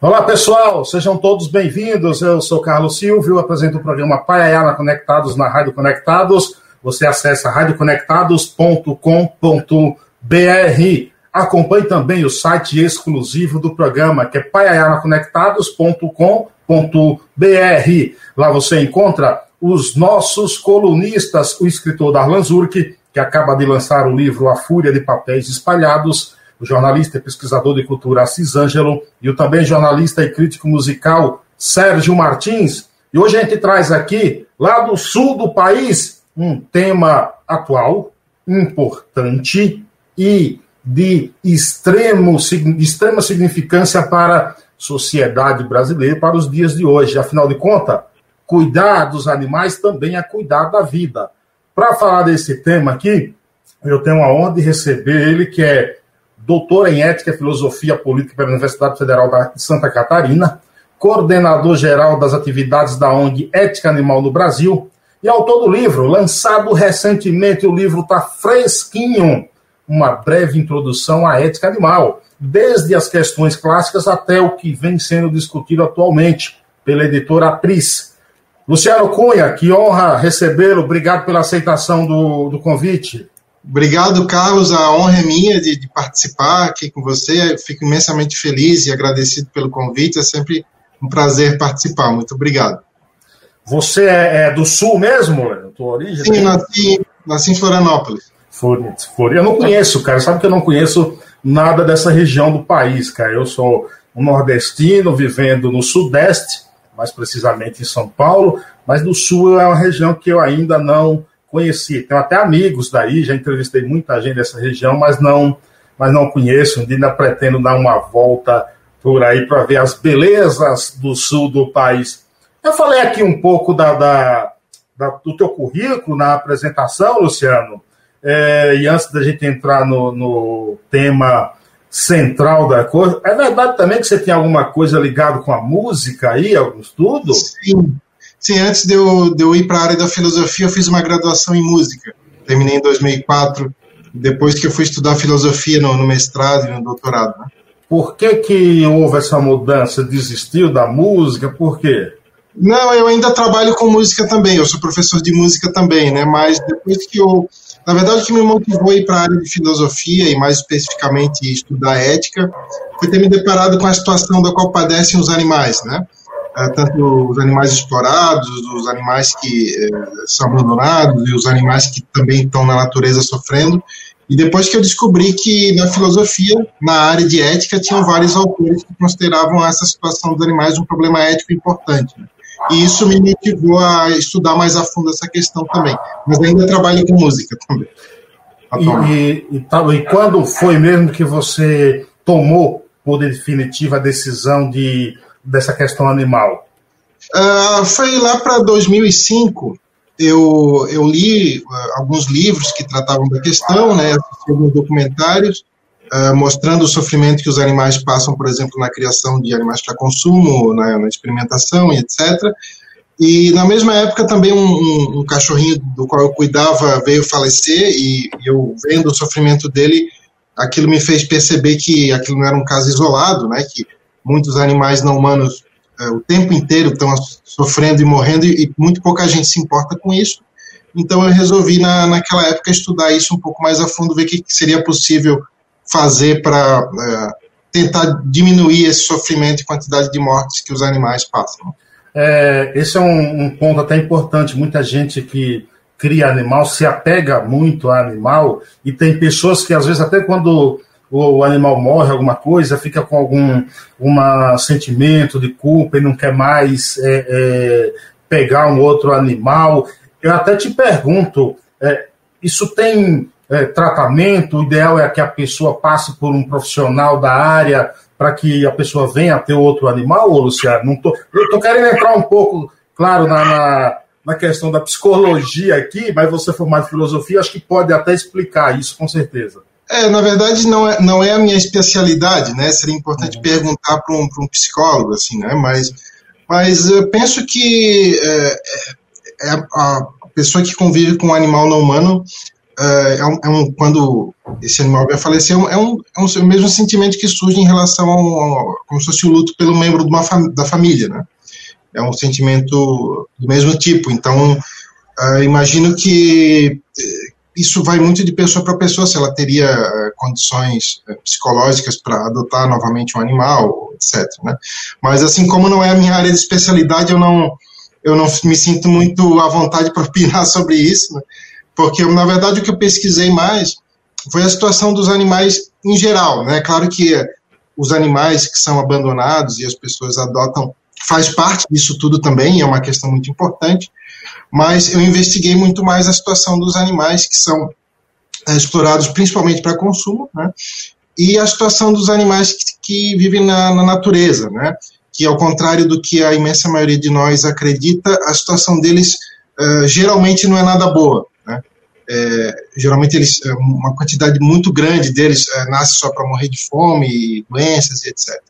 Olá pessoal, sejam todos bem-vindos. Eu sou Carlos Silvio, apresento o programa Paiaiana Conectados na Rádio Conectados. Você acessa radioconectados.com.br. Acompanhe também o site exclusivo do programa, que é paiaianaconectados.com.br. Lá você encontra os nossos colunistas, o escritor Darlan Zurk, que acaba de lançar o livro A Fúria de Papéis Espalhados, o jornalista e pesquisador de cultura Assis Ângelo e o também jornalista e crítico musical Sérgio Martins. E hoje a gente traz aqui, lá do sul do país, um tema atual, importante e de extremo, de extrema significância para a sociedade brasileira, para os dias de hoje. Afinal de contas, cuidar dos animais também é cuidar da vida. Para falar desse tema aqui, eu tenho a honra de receber ele, que é doutor em Ética e Filosofia Política pela Universidade Federal de Santa Catarina, coordenador geral das atividades da ONG Ética Animal no Brasil e autor do livro, lançado recentemente, o livro está fresquinho, uma breve introdução à ética animal, desde as questões clássicas até o que vem sendo discutido atualmente pela editora Atriz. Luciano Cunha, que honra recebê-lo, obrigado pela aceitação do, do convite. Obrigado, Carlos. A honra é minha de, de, participar aqui com você. Eu fico imensamente feliz e agradecido pelo convite. É sempre um prazer participar. Muito obrigado. Você é, é do Sul mesmo, tua origem? Sim, nasci, nasci em Florianópolis. Eu não conheço, cara. Sabe que eu não conheço nada dessa região do país, cara. Eu sou um nordestino vivendo no Sudeste, mais precisamente em São Paulo, mas do Sul é uma região que eu ainda não conheci, tenho até amigos daí, já entrevistei muita gente dessa região, mas não, mas não conheço, ainda pretendo dar uma volta por aí para ver as belezas do sul do país. Eu falei aqui um pouco da, da, da do teu currículo na apresentação, Luciano, é, e antes da gente entrar no, no tema central da coisa, é verdade também que você tem alguma coisa ligada com a música aí, algum estudo? Sim, Sim, antes de eu, de eu ir para a área da filosofia, eu fiz uma graduação em música. Terminei em 2004, depois que eu fui estudar filosofia no, no mestrado e no doutorado. Né? Por que, que houve essa mudança? Desistiu da música? Por quê? Não, eu ainda trabalho com música também, eu sou professor de música também, né? Mas depois que eu. Na verdade, o que me motivou a ir para a área de filosofia e mais especificamente estudar ética foi ter me deparado com a situação da qual padecem os animais, né? É, tanto os animais explorados, os animais que é, são abandonados e os animais que também estão na natureza sofrendo. E depois que eu descobri que na filosofia, na área de ética, tinham vários autores que consideravam essa situação dos animais um problema ético importante. E isso me motivou a estudar mais a fundo essa questão também. Mas ainda trabalho com música também. E, e, e, e quando foi mesmo que você tomou, por definitiva, a decisão de dessa questão animal? Uh, foi lá para 2005. Eu, eu li uh, alguns livros que tratavam da questão, né, alguns documentários uh, mostrando o sofrimento que os animais passam, por exemplo, na criação de animais para consumo, na, na, experimentação e etc. E na mesma época também um, um, um, cachorrinho do qual eu cuidava veio falecer e, e eu vendo o sofrimento dele, aquilo me fez perceber que aquilo não era um caso isolado, né, que muitos animais não humanos é, o tempo inteiro estão sofrendo e morrendo e, e, muito pouca gente se importa com isso. Então eu resolvi na, naquela época estudar isso um pouco mais a fundo, ver o que, que seria possível fazer para é, tentar diminuir esse sofrimento e quantidade de mortes que os animais passam. É, esse é um, um ponto até importante. Muita gente que cria animal se apega muito a animal e tem pessoas que às vezes até quando o animal morre, alguma coisa, fica com algum uma sentimento de culpa e não quer mais é, é, pegar um outro animal. Eu até te pergunto, é, isso tem é, tratamento? O ideal é que a pessoa passe por um profissional da área para que a pessoa venha ter outro animal, ou Luciano? Não tô, eu estou querendo entrar um pouco, claro, na, na, na questão da psicologia aqui, mas você formado em filosofia, acho que pode até explicar isso, com certeza. É, na verdade não é, não é a minha especialidade, né? Seria importante uhum. perguntar para um, um psicólogo, assim, né? Mas, mas eu penso que é, é, é a pessoa que convive com um animal não humano é um, é um, quando esse animal vai falecer, é um, é um, o mesmo sentimento que surge em relação ao, como se fosse o luto pelo membro de uma fam da família, né? É um sentimento do mesmo tipo. Então, uh, imagino que isso vai muito de pessoa para pessoa, se ela teria uh, condições uh, psicológicas para adotar novamente um animal, etc. Né? Mas, assim, como não é a minha área de especialidade, eu não, eu não me sinto muito à vontade para opinar sobre isso, né? porque, na verdade, o que eu pesquisei mais foi a situação dos animais em geral. Né? Claro que os animais que são abandonados e as pessoas adotam faz parte disso tudo também, é uma questão muito importante, mas eu investiguei muito mais a situação dos animais que são é, explorados principalmente para consumo, né, e a situação dos animais que, que vivem na, na, natureza, né, que ao contrário do que a imensa maioria de nós acredita, a situação deles uh, geralmente não é nada boa. Né, é, geralmente eles, é, uma quantidade muito grande deles nasce só para morrer de fome, doenças e etc.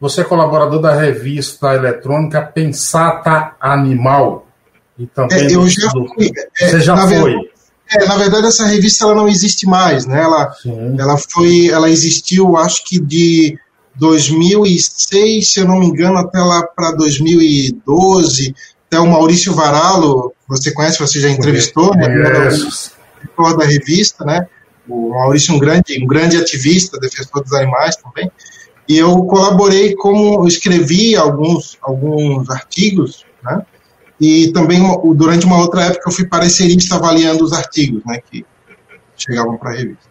Você é colaborador da revista eletrônica Pensata Animal. E também é, eu já fui, é, Você já foi? Verdade, é, na verdade, essa revista ela não existe mais, né? Ela, ela foi, ela existiu, acho que de 2006, se eu não me engano, até lá para 2012. Até o Maurício Varalo, você conhece, você já entrevistou, né? da revista, né? O Maurício é um grande, um grande ativista, defensor dos animais também. E eu colaborei como escrevi alguns, alguns artigos, né? E também durante uma outra época eu fui parecerista avaliando os artigos, né, que chegavam para a revista.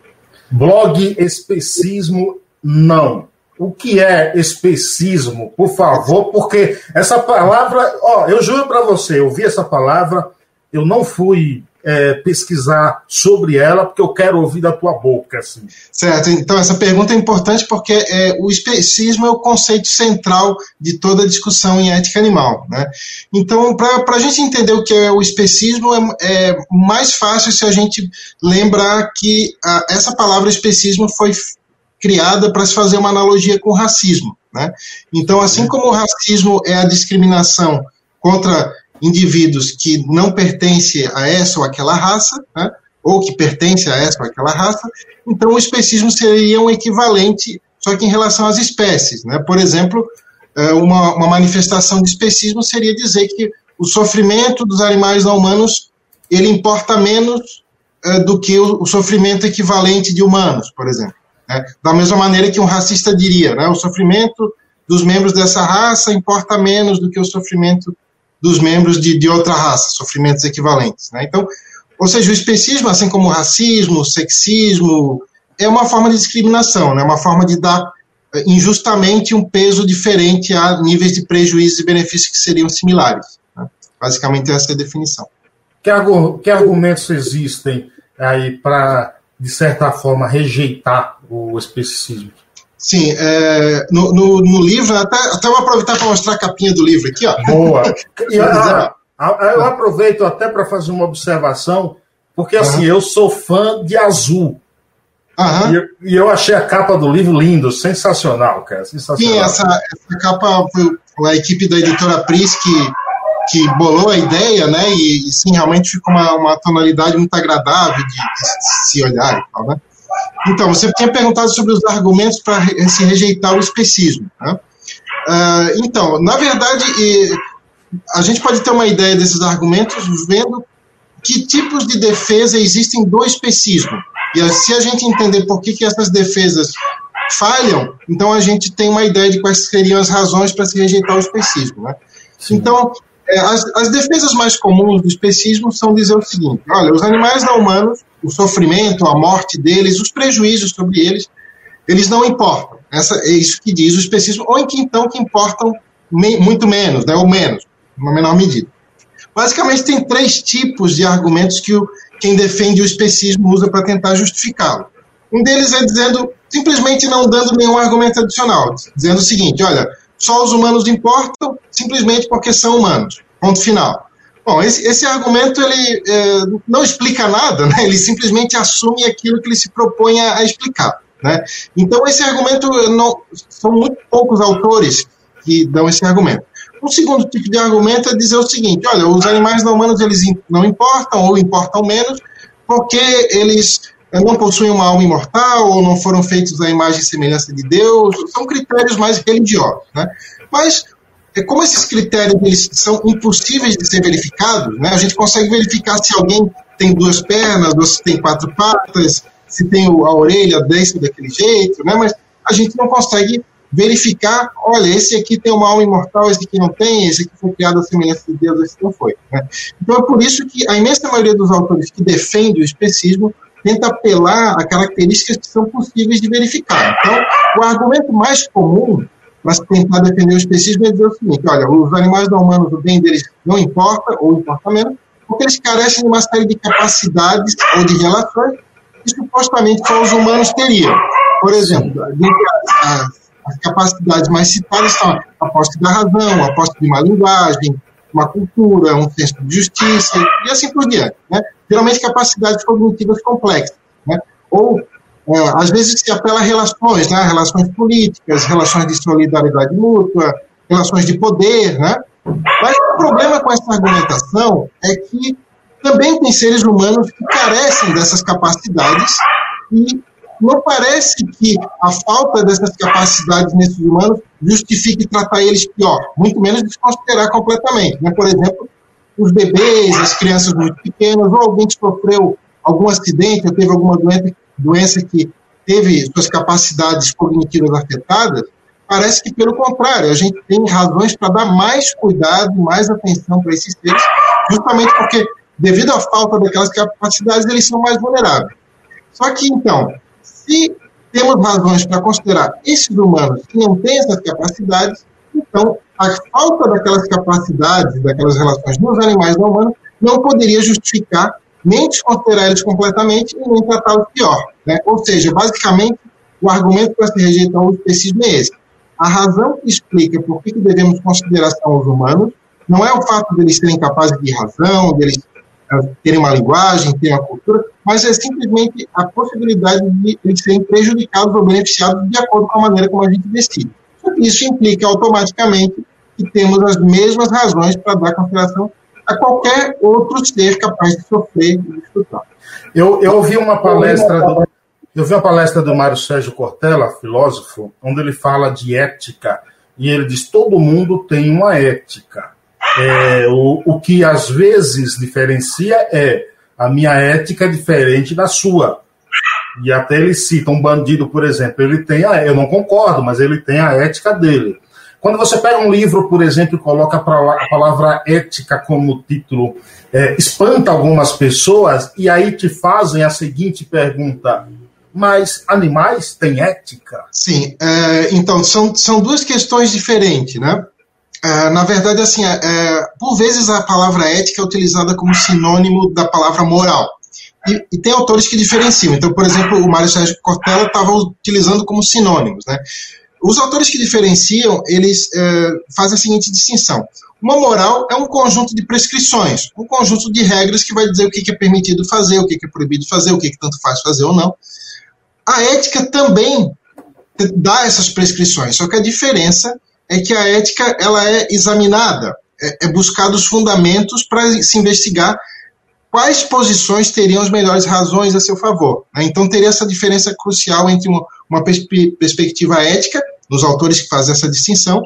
Blog especismo não. O que é especismo, por favor? Porque essa palavra, ó, eu juro para você, eu vi essa palavra, eu não fui é, pesquisar sobre ela, porque eu quero ouvir da tua boca. Assim. Certo, então essa pergunta é importante porque é, o especismo é o conceito central de toda a discussão em ética animal. Né? Então, para a gente entender o que é o especismo, é, é mais fácil se a gente lembrar que a, essa palavra especismo foi criada para se fazer uma analogia com o racismo. Né? Então, assim como o racismo é a discriminação contra indivíduos que não pertencem a essa ou aquela raça, né, ou que pertencem a essa ou aquela raça, então o especismo seria um equivalente, só que em relação às espécies. Né? Por exemplo, é, uma, uma manifestação de especismo seria dizer que o sofrimento dos animais não humanos ele importa menos é, do que o, o, sofrimento equivalente de humanos, por exemplo. Né? Da mesma maneira que um racista diria, né? o sofrimento dos membros dessa raça importa menos do que o sofrimento dos membros de, de outra raça, sofrimentos equivalentes. Né? Então, ou seja, o especismo, assim como o racismo, o sexismo, é uma forma de discriminação, né? uma forma de dar eh, injustamente um peso diferente a níveis de prejuízos e benefícios que seriam similares. Né? Basicamente, essa é a definição. Que, que argumentos existem aí para, de certa forma, rejeitar o especicismo? Sim, é, no, no, no, livro, até, até vou aproveitar para mostrar a capinha do livro aqui, ó. Boa. E, ah, eu aproveito até para fazer uma observação, porque assim, uhum. eu sou fã de azul. Uhum. E, e, eu achei a capa do livro lindo, sensacional, cara. Sensacional. Sim, essa, essa capa foi a equipe da editora Pris que, que bolou a ideia, né? E, e sim, realmente ficou uma, uma tonalidade muito agradável de, de se olhar e tal, né? Então, você tinha perguntado sobre os argumentos para se rejeitar o especismo. Né? Uh, então, na verdade, a gente pode ter uma ideia desses argumentos vendo que tipos de defesa existem do especismo. E se a gente entender por que, que essas defesas falham, então a gente tem uma ideia de quais seriam as razões para se rejeitar o especismo. Né? Então, é, as, as, defesas mais comuns do especismo são dizer o seguinte: olha, os animais não humanos, o sofrimento, a morte deles, os prejuízos sobre eles, eles não importam. Essa, é isso que diz o especismo, ou em que então que importam me, muito menos, né, ou menos, uma menor medida. Basicamente, tem três tipos de argumentos que o, quem defende o especismo usa para tentar justificá-lo. Um deles é dizendo, simplesmente não dando nenhum argumento adicional, dizendo o seguinte: olha, só os humanos importam simplesmente porque são humanos. Ponto final. Bom, esse, esse argumento ele é, não explica nada, né? ele simplesmente assume aquilo que ele se propõe a, a explicar. Né? Então, esse argumento, não, são muito poucos autores que dão esse argumento. Um segundo tipo de argumento é dizer o seguinte: olha, os animais não humanos eles não importam ou importam menos, porque eles eh, não possuem uma alma imortal ou não foram feitos à imagem e semelhança de Deus, são critérios mais religiosos, né? Mas como esses critérios eles são impossíveis de ser verificados, né? A gente consegue verificar se alguém tem duas pernas ou se tem quatro patas, se tem a orelha desse daquele jeito, né? Mas a gente não consegue verificar, olha, esse aqui tem uma alma imortal, esse aqui não tem, esse aqui foi criado a semelhança de Deus, esse não foi. Né? Então é por isso que a imensa maioria dos autores que defendem o especismo tenta apelar a características que são possíveis de verificar. Então, o argumento mais comum para tentar defender o especismo é dizer o seguinte, olha, os animais não humanos, o bem deles não importa, ou importa menos, porque eles carecem de uma série de capacidades ou de relações que supostamente só os humanos teriam. Por exemplo, as, as capacidades mais citadas são a posse da razão, a posse de uma linguagem, uma cultura, um senso de justiça e assim por diante. Né? Geralmente capacidades cognitivas complexas. Né? Ou, é, às vezes, se apela a relações, né? relações políticas, relações de solidariedade mútua, relações de poder. Né? Mas o problema com essa argumentação é que também tem seres humanos que carecem dessas capacidades e não parece que a falta dessas capacidades nesses humanos justifique tratar eles pior, muito menos desconsiderar completamente. Né? Por exemplo, os bebês, as crianças muito pequenas, ou alguém que sofreu algum acidente ou teve alguma doença, doença que teve suas capacidades cognitivas afetadas, parece que, pelo contrário, a gente tem razões para dar mais cuidado, mais atenção para esses seres, justamente porque, devido à falta daquelas capacidades, eles são mais vulneráveis. Só que, então, se temos razões para considerar esses humanos que não têm essas capacidades, então a falta daquelas capacidades, daquelas relações nos animais não humanos, não poderia justificar nem desconsiderar eles completamente e nem tratá-los pior. Né? Ou seja, basicamente, o argumento para se rejeitar o especismo é esse. A razão que explica por que devemos consideração os humanos não é o fato deles serem capazes de razão, deles terem uma linguagem, terem uma cultura, mas é simplesmente a possibilidade de eles serem prejudicados ou beneficiados de acordo com a maneira como a gente decide. Isso implica automaticamente que temos as mesmas razões para dar consideração a qualquer outro ser capaz de sofrer e desfrutar. Eu, eu ouvi uma palestra do, eu vi uma palestra do Mário Sérgio Cortella, filósofo, onde ele fala de ética e ele diz todo mundo tem uma ética. É, o, o que às vezes diferencia é a minha ética é diferente da sua. E até ele cita um bandido, por exemplo, ele tem a, eu não concordo, mas ele tem a ética dele. Quando você pega um livro, por exemplo, e coloca a palavra ética como título, é, espanta algumas pessoas e aí te fazem a seguinte pergunta: mas animais têm ética? Sim, é, então são, são duas questões diferentes, né? É, na verdade, assim, é, é, por vezes a palavra ética é utilizada como sinônimo da palavra moral. E, e tem autores que diferenciam. Então, por exemplo, o Mário Sérgio Cortella estava utilizando como sinônimos. Né? Os autores que diferenciam, eles é, fazem a seguinte distinção. Uma moral é um conjunto de prescrições, um conjunto de regras que vai dizer o que é permitido fazer, o que é proibido fazer, o que, que tanto faz fazer ou não. A ética também dá essas prescrições, só que a diferença é que a ética ela é examinada, é, é buscado os fundamentos para se investigar quais posições teriam as melhores razões a seu favor. Né? Então teria essa diferença crucial entre uma, uma pers perspectiva ética, nos autores que fazem essa distinção,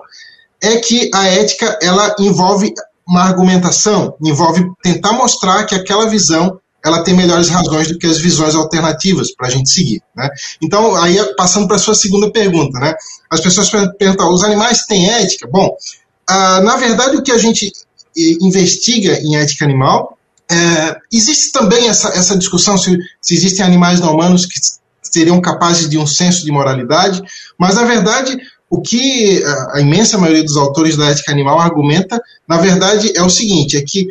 é que a ética ela envolve uma argumentação, envolve tentar mostrar que aquela visão ela tem melhores razões do que as visões alternativas para a gente seguir. Né? Então, aí passando para a sua segunda pergunta, né? as pessoas perguntam, os animais têm ética? Bom, ah, na verdade, o que a gente investiga em ética animal, é, existe também essa, essa discussão se, se existem animais não humanos que seriam capazes de um senso de moralidade, mas, na verdade, o que a imensa maioria dos autores da ética animal argumenta, na verdade, é o seguinte: é que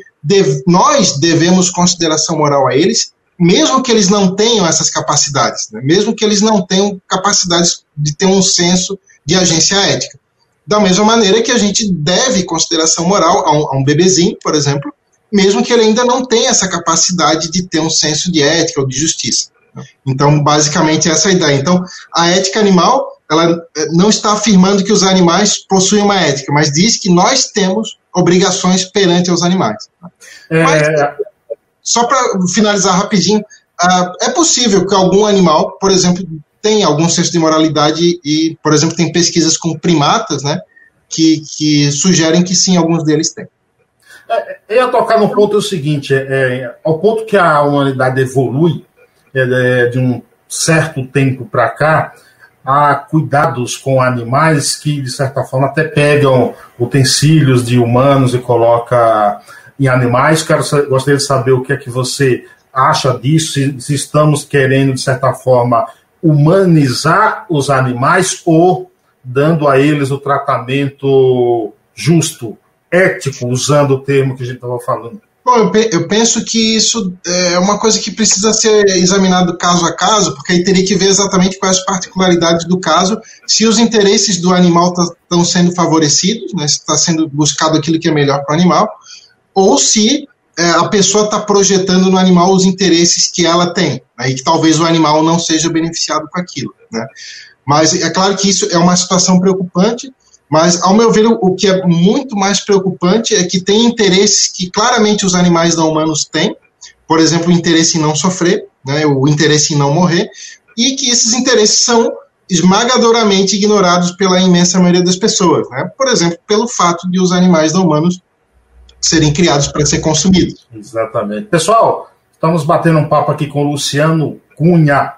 nós devemos consideração moral a eles, mesmo que eles não tenham essas capacidades, né? mesmo que eles não tenham capacidades de ter um senso de agência ética. Da mesma maneira que a gente deve consideração moral a um, a um bebezinho, por exemplo, mesmo que ele ainda não tenha essa capacidade de ter um senso de ética ou de justiça. Então, basicamente, essa é a ideia. Então, a ética animal, ela eh, não está afirmando que os animais possuem uma ética, mas diz que nós temos obrigações perante os animais. É... Mas, só para finalizar rapidinho, uh, é possível que algum animal, por exemplo, tenha algum senso de moralidade e, por exemplo, tem pesquisas com primatas, né, que, que sugerem que sim, alguns deles têm. É, eu ia tocar no ponto é o seguinte, é, é, ao ponto que a humanidade evolui é, é de um certo tempo para cá, há cuidados com animais que, de certa forma, até pegam utensílios de humanos e coloca em animais. Quero, gostaria de saber o que é que você acha disso, se, se estamos querendo, de certa forma, humanizar os animais ou dando a eles o tratamento justo, ético, usando o termo que a gente estava falando. Bom, eu, penso que isso é uma coisa que precisa ser examinado caso a caso, porque aí teria que ver exatamente quais as particularidades do caso, se os interesses do animal estão tá, sendo favorecidos, né, se está sendo buscado aquilo que é melhor para o animal, ou se é, a pessoa está projetando no animal os interesses que ela tem, né, que talvez o animal não seja beneficiado com aquilo. Né. Mas é claro que isso é uma situação preocupante, mas, ao meu ver, o que é muito mais preocupante é que tem interesses que claramente os animais não humanos têm, por exemplo, o interesse em não sofrer, né, o interesse em não morrer, e que esses interesses são esmagadoramente ignorados pela imensa maioria das pessoas. Né? Por exemplo, pelo fato de os animais não humanos serem criados para ser consumidos. Exatamente. Pessoal, estamos batendo um papo aqui com o Luciano Cunha,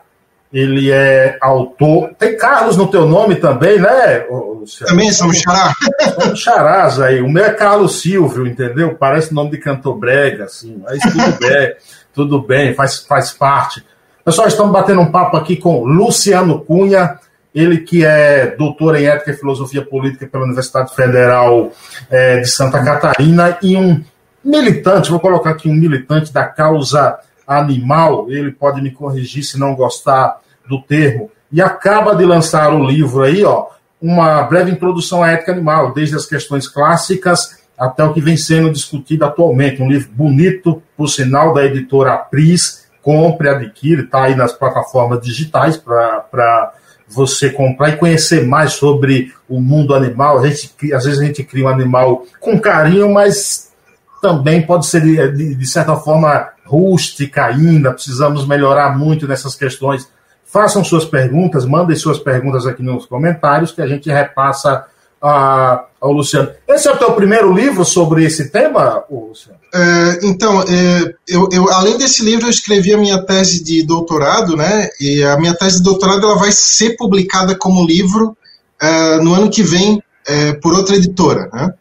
ele é autor. Tem Carlos no teu nome também, né, Luciano? Também somos xará. Somos xarás aí. O meu é Carlos Silvio, entendeu? Parece nome de cantor brega, assim. Mas tudo bem, tudo bem, faz, faz parte. Pessoal, estamos batendo um papo aqui com Luciano Cunha, ele que é doutor em Ética e Filosofia Política pela Universidade Federal é, de Santa Catarina e um militante, vou colocar aqui um militante da causa animal, ele pode me corrigir se não gostar do termo, e acaba de lançar o livro aí, ó, uma breve introdução à ética animal, desde as questões clássicas até o que vem sendo discutido atualmente. Um livro bonito, por sinal, da editora Pris. Compre, adquire, está aí nas plataformas digitais para você comprar e conhecer mais sobre o mundo animal. A gente, às vezes a gente cria um animal com carinho, mas também pode ser, de, de certa forma, rústica ainda, precisamos melhorar muito nessas questões. Façam suas perguntas, mandem suas perguntas aqui nos comentários que a gente repassa a, ao Luciano. Esse é o teu primeiro livro sobre esse tema, Luciano? É, então, é, eu, eu, além desse livro, eu escrevi a minha tese de doutorado, né? E a minha tese de doutorado ela vai ser publicada como livro é, no ano que vem é, por outra editora, né?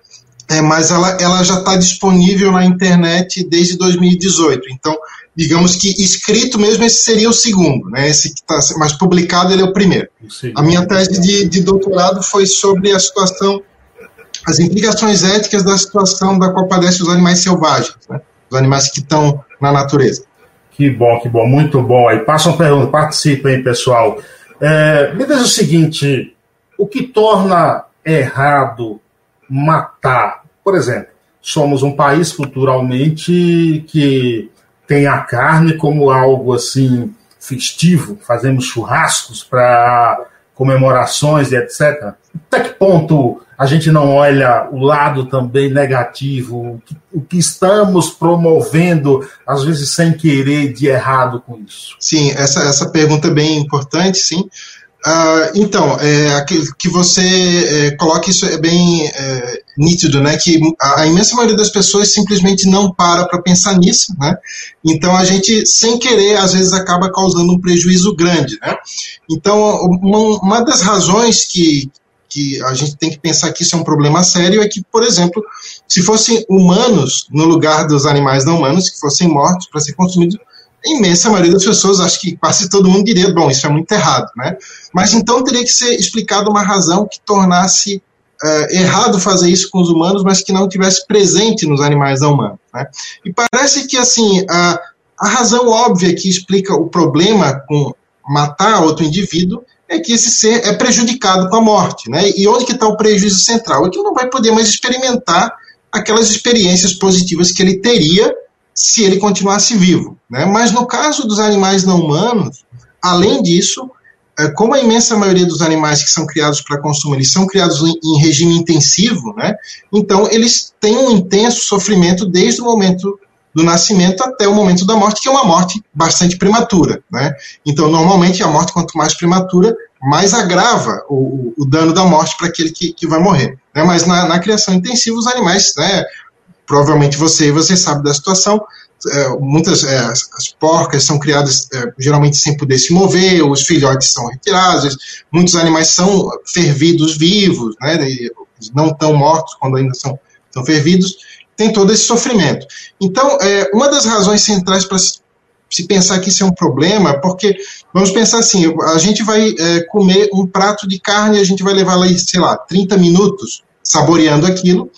É, mas ela, ela já está disponível na internet desde 2018. Então, digamos que escrito mesmo, esse seria o segundo, né? Esse que está mais publicado, ele é o primeiro. Sim. A minha tese de, de doutorado foi sobre a situação, as implicações éticas da situação da qual padecem os animais selvagens, né? Os animais que estão na natureza. Que bom, que bom, muito bom. Aí passa uma pergunta, participem, pessoal. É, me diz o seguinte: o que torna errado matar. Por exemplo, somos um país culturalmente que tem a carne como algo assim festivo, fazemos churrascos para comemorações e etc. Até que ponto a gente não olha o lado também negativo, o que estamos promovendo, às vezes sem querer, de errado com isso? Sim, essa, essa pergunta é bem importante, sim. Uh, então, é, que você é, coloca isso é bem é, nítido, né? Que a, a, imensa maioria das pessoas simplesmente não para para pensar nisso, né? Então a gente, sem querer, às vezes acaba causando um prejuízo grande, né? Então, uma, uma das razões que, que a gente tem que pensar que isso é um problema sério é que, por exemplo, se fossem humanos no lugar dos animais não humanos, que fossem mortos para ser consumidos, a imensa maioria das pessoas, acho que quase todo mundo diria, bom, isso é muito errado, né? Mas então teria que ser explicada uma razão que tornasse uh, errado fazer isso com os humanos, mas que não tivesse presente nos animais não humanos, né? E parece que, assim, a, a razão óbvia que explica o problema com matar outro indivíduo é que esse ser é prejudicado com a morte, né? E onde que está o prejuízo central? É que ele não vai poder mais experimentar aquelas experiências positivas que ele teria se ele continuasse vivo. Né? Mas no caso dos animais não humanos, além disso, é, como a imensa maioria dos animais que são criados para consumo, eles são criados em regime intensivo, né? então eles têm um intenso sofrimento desde o momento do nascimento até o momento da morte, que é uma morte bastante prematura. Né? Então, normalmente, a morte, quanto mais prematura, mais agrava o, o dano da morte para aquele que, que vai morrer. Né? Mas na, na, criação intensiva, os animais, né, provavelmente você você sabe da situação, é, muitas é, as porcas são criadas é, geralmente sem poder se mover, os filhotes são retirados, muitos animais são fervidos vivos, né, não tão mortos quando ainda são, são fervidos, tem todo esse sofrimento. Então, é, uma das razões centrais para se pensar que isso é um problema, porque vamos pensar assim, a gente vai é, comer um prato de carne, a gente vai levar lá, sei lá, 30 minutos saboreando aquilo,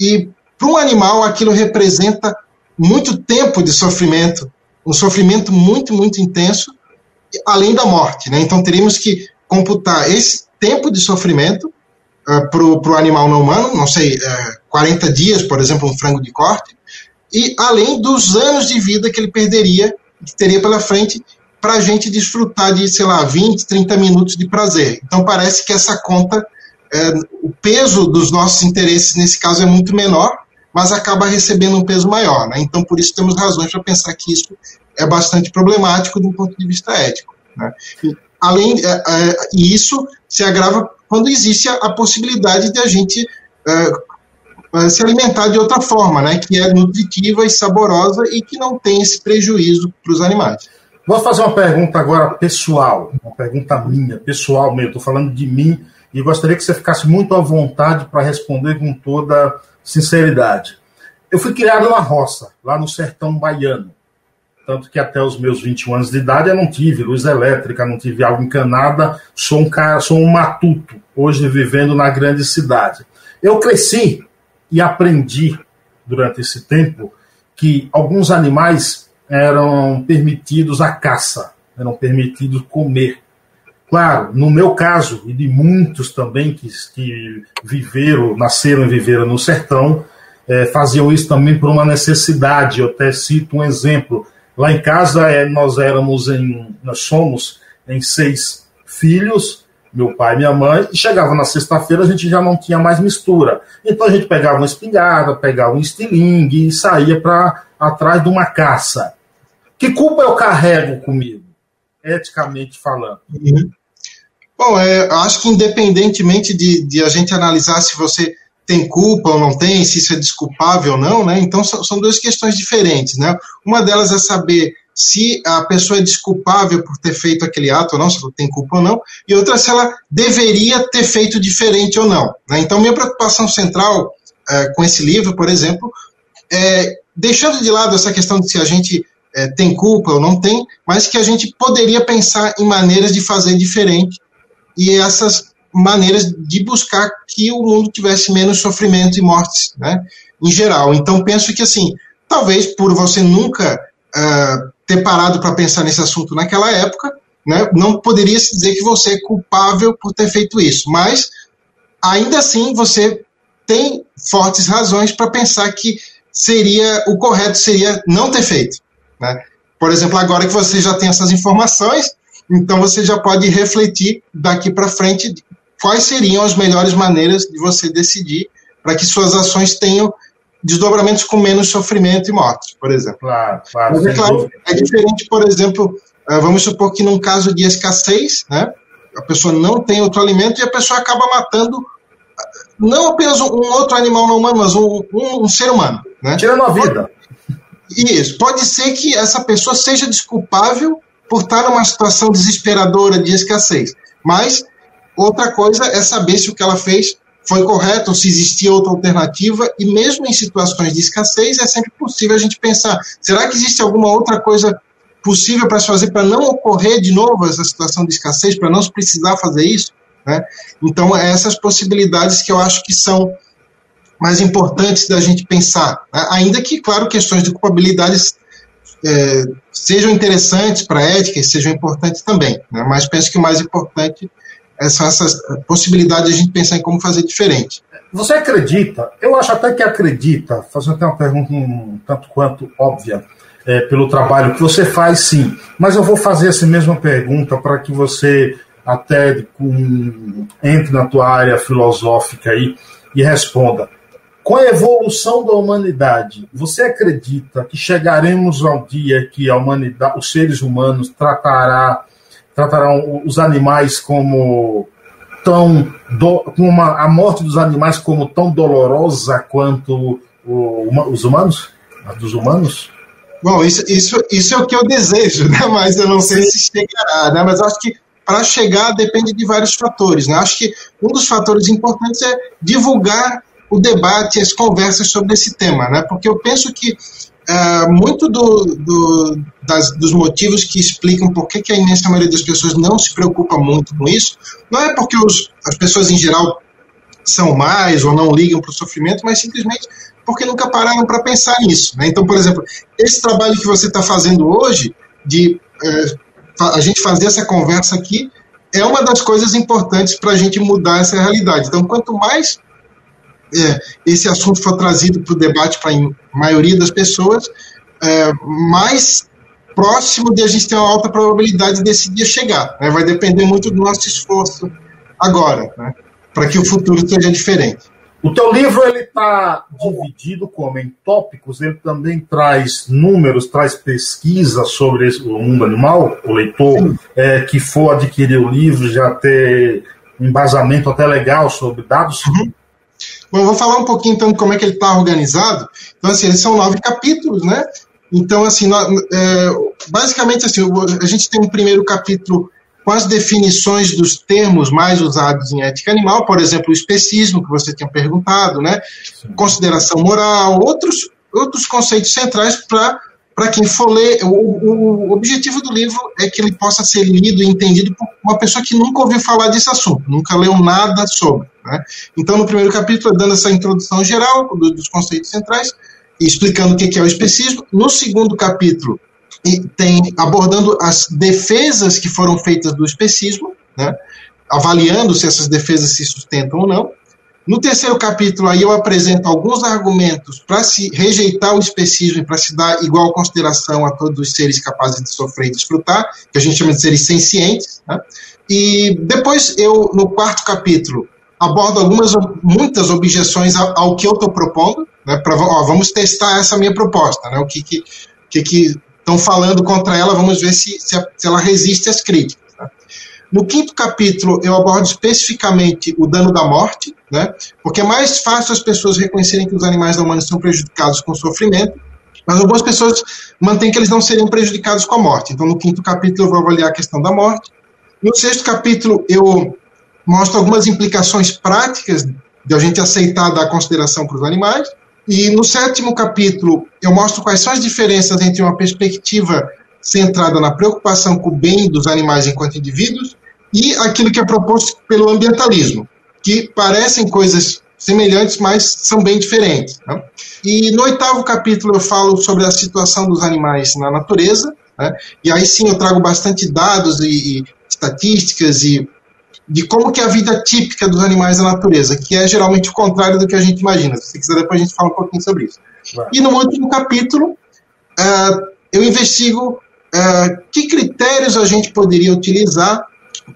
e para um animal aquilo representa muito tempo de sofrimento, um sofrimento muito, muito intenso, além da morte. Né? Então teríamos que computar esse tempo de sofrimento uh, ah, para o animal não humano, não sei, uh, eh, 40 dias, por exemplo, um frango de corte, e além dos anos de vida que ele perderia, que teria pela frente, para a gente desfrutar de, sei lá, 20, 30 minutos de prazer. Então parece que essa conta, eh, o peso dos nossos interesses nesse caso é muito menor, mas acaba recebendo um peso maior. Né? Então, por isso, temos razões para pensar que isso é bastante problemático do ponto de vista ético. Né? E, além, é, é, e isso se agrava quando existe a, a possibilidade de a gente é, é, se alimentar de outra forma, né? que é nutritiva e saborosa e que não tem esse prejuízo para os animais. Vou fazer uma pergunta agora pessoal, uma pergunta minha, pessoal mesmo, estou falando de mim, e gostaria que você ficasse muito à vontade para responder com toda sinceridade. Eu fui criado na roça, lá no sertão baiano. Tanto que até os meus 21 anos de idade eu não tive luz elétrica, não tive água encanada, sou um cara, sou um matuto, hoje vivendo na grande cidade. Eu cresci e aprendi durante esse tempo que alguns animais eram permitidos a caça, eram permitidos comer. Claro, no meu caso, e de muitos também que, que viveram, nasceram e viveram no sertão, é, faziam isso também por uma necessidade. Eu até cito um exemplo. Lá em casa, é, nós éramos em. Nós somos em seis filhos, meu pai e minha mãe, e chegava na sexta-feira, a gente já não tinha mais mistura. Então a gente pegava uma espingarda, pegava um estilingue e saía para atrás de uma caça. Que culpa eu carrego comigo, eticamente falando? Uhum. Bom, é, acho que independentemente de, de, a gente analisar se você tem culpa ou não tem, se isso é desculpável ou não, né? Então são, são duas questões diferentes, né? Uma delas é saber se a pessoa é desculpável por ter feito aquele ato ou não, se ela tem culpa ou não, e outra se ela deveria ter feito diferente ou não. Né? Então, minha preocupação central é, com esse livro, por exemplo, é deixando de lado essa questão de se a gente é, tem culpa ou não tem, mas que a gente poderia pensar em maneiras de fazer diferente e essas maneiras de buscar que o mundo tivesse menos sofrimento e mortes, né, em geral. Então, penso que, assim, talvez por você nunca uh, ter parado para pensar nesse assunto naquela época, né, não poderia se dizer que você é culpável por ter feito isso, mas ainda assim você tem fortes razões para pensar que seria o correto seria não ter feito. Né? Por exemplo, agora que você já tem essas informações, então você já pode refletir daqui para frente quais seriam as melhores maneiras de você decidir para que suas ações tenham desdobramentos com menos sofrimento e morte, por exemplo. Claro, claro. Mas é claro, é diferente, por exemplo, eh, vamos supor que num caso de escassez, né, a pessoa não tem outro alimento e a pessoa acaba matando eh, não apenas um outro animal não humano, mas um, um, um ser humano. Né? Tirando a vida. Isso. Pode ser que essa pessoa seja desculpável por estar numa situação desesperadora de escassez. Mas outra coisa é saber se o que ela fez foi correto ou se existia outra alternativa, e mesmo em situações de escassez é sempre possível a gente pensar: será que existe alguma outra coisa possível para se fazer para não ocorrer de novo essa situação de escassez, para não precisar fazer isso? Né? Então, é essas possibilidades que eu acho que são mais importantes da gente pensar. Né? Ainda que, claro, questões de culpabilidade é, sejam interessantes para a ética e sejam importantes também. Né? Mas penso que o mais importante é são essas possibilidades de a gente pensar em como fazer diferente. Você acredita? Eu acho até que acredita, fazendo até uma pergunta um tanto quanto óbvia, é, pelo trabalho que você faz, sim. Mas eu vou fazer essa mesma pergunta para que você até com, entre na tua área filosófica aí e responda. Com a evolução da humanidade, você acredita que chegaremos ao dia que a humanidade, os seres humanos tratará, tratarão os animais como tão do, como a morte dos animais como tão dolorosa quanto o, os humanos, a dos humanos? Bom, isso, isso, isso é o que eu desejo, né? Mas eu não sei se chegará, né? Mas acho que para chegar depende de vários fatores, né? Acho que um dos fatores importantes é divulgar o debate, as conversas sobre esse tema, né? Porque eu penso que é, muito do, do, das, dos motivos que explicam por que, a imensa maioria das pessoas não se preocupa muito com isso, não é porque os, as pessoas em geral são mais ou não ligam para o sofrimento, mas simplesmente porque nunca pararam para pensar nisso. Né? Então, por exemplo, esse trabalho que você está fazendo hoje, de é, a gente fazer essa conversa aqui, é uma das coisas importantes para a gente mudar essa realidade. Então, quanto mais é, esse assunto for trazido para o debate para a maioria das pessoas, é, mais próximo de a gente ter uma alta probabilidade desse dia chegar. Né? Vai depender muito do nosso esforço agora, né? para que o futuro seja diferente. O teu livro ele está dividido como em tópicos, ele também traz números, traz pesquisas sobre o mundo animal, o leitor é, que for adquirir o livro já ter um embasamento até legal sobre dados. Uhum. Bom, eu vou falar um pouquinho então de como é que ele está organizado. Então, assim, eles são nove capítulos, né? Então, assim, é, basicamente, assim, a gente tem um primeiro capítulo com as definições dos termos mais usados em ética animal, por exemplo, o especismo, que você tinha perguntado, né? consideração moral, outros, outros conceitos centrais para para quem for ler, o, o, objetivo do livro é que ele possa ser lido e entendido por uma pessoa que nunca ouviu falar desse assunto, nunca leu nada sobre. Né? Então, no primeiro capítulo, dando essa introdução geral dos conceitos centrais, explicando o que é o especismo. No segundo capítulo, tem abordando as defesas que foram feitas do especismo, né? avaliando se essas defesas se sustentam ou não. No terceiro capítulo, aí eu apresento alguns argumentos para se rejeitar o especismo e para se dar igual consideração a todos os seres capazes de sofrer e desfrutar, que a gente chama de seres sencientes. Né? E depois eu, no quarto capítulo, abordo algumas, muitas objeções ao, que eu estou propondo, né? Pra, ó, vamos testar essa minha proposta, né? O que que, que, que estão falando contra ela, vamos ver se, se, se ela resiste às críticas. No quinto capítulo, eu abordo especificamente o dano da morte, né? porque é mais fácil as pessoas reconhecerem que os animais não humanos são prejudicados com sofrimento, mas algumas pessoas mantêm que eles não seriam prejudicados com a morte. Então, no quinto capítulo, eu vou avaliar a questão da morte. No sexto capítulo, eu mostro algumas implicações práticas de a gente aceitar dar consideração para os animais. E no sétimo capítulo, eu mostro quais são as diferenças entre uma perspectiva centrada na preocupação com o bem dos animais enquanto indivíduos e aquilo que é proposto pelo ambientalismo, que parecem coisas semelhantes, mas são bem diferentes. Né? E no oitavo capítulo eu falo sobre a situação dos animais na natureza, né? e aí sim eu trago bastante dados e, e estatísticas e de como que é a vida típica dos animais da natureza, que é geralmente o contrário do que a gente imagina. Se você quiser, depois a gente fala um pouquinho sobre isso. E no último capítulo, uh, eu investigo uh, que critérios a gente poderia utilizar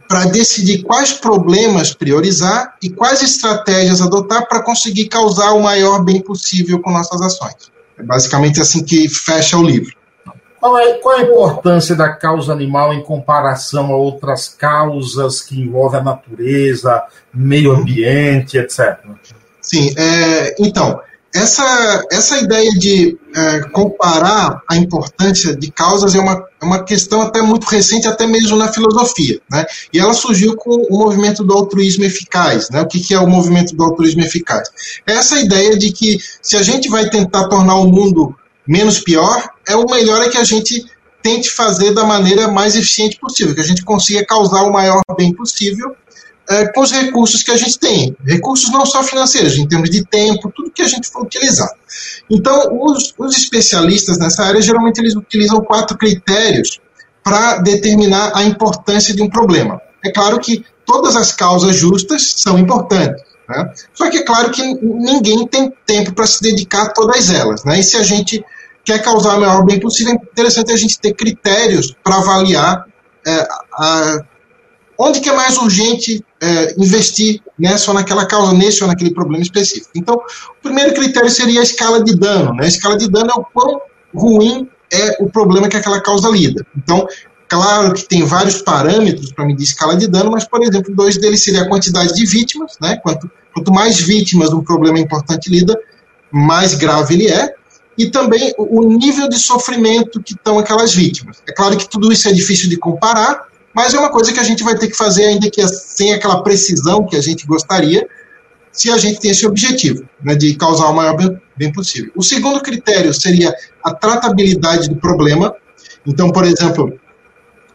para decidir quais problemas priorizar e quais estratégias adotar para conseguir causar o maior bem possível com nossas ações. É basicamente assim que fecha o livro. Qual é, qual é a importância da causa animal em comparação a outras causas que envolvem a natureza, meio ambiente, etc? Sim, é, então, essa, essa ideia de é, comparar a importância de causas é uma, é uma questão até muito recente, até mesmo na filosofia. Né? E ela surgiu com o movimento do altruísmo eficaz. Né? O que, que é o movimento do altruísmo eficaz? Essa ideia de que se a gente vai tentar tornar o mundo menos pior, é o melhor é que a gente tente fazer da maneira mais eficiente possível, que a gente consiga causar o maior bem possível é, com os recursos que a gente tem. Recursos não só financeiros, em termos de tempo, tudo que a gente for utilizar. Então, os, os especialistas nessa área, geralmente, eles utilizam quatro critérios para determinar a importância de um problema. É claro que todas as causas justas são importantes. Né? Só que é claro que ninguém tem tempo para se dedicar a todas elas. Né? E se a gente quer causar o maior bem possível, é interessante a gente ter critérios para avaliar é, a, onde que é mais urgente é, investir nessa ou naquela causa, nesse ou naquele problema específico. Então, o primeiro critério seria a escala de dano. Né? A escala de dano é o quão ruim é o problema que aquela causa lida. Então, claro que tem vários parâmetros para medir escala de dano, mas, por exemplo, dois deles seria a quantidade de vítimas, né? quanto, quanto mais vítimas um problema importante lida, mais grave ele é, e também o nível de sofrimento que estão aquelas vítimas. É claro que tudo isso é difícil de comparar, mas é uma coisa que a gente vai ter que fazer, ainda que sem aquela precisão que a gente gostaria, se a gente tem esse objetivo, né, de causar o maior bem, possível. O segundo critério seria a tratabilidade do problema. Então, por exemplo,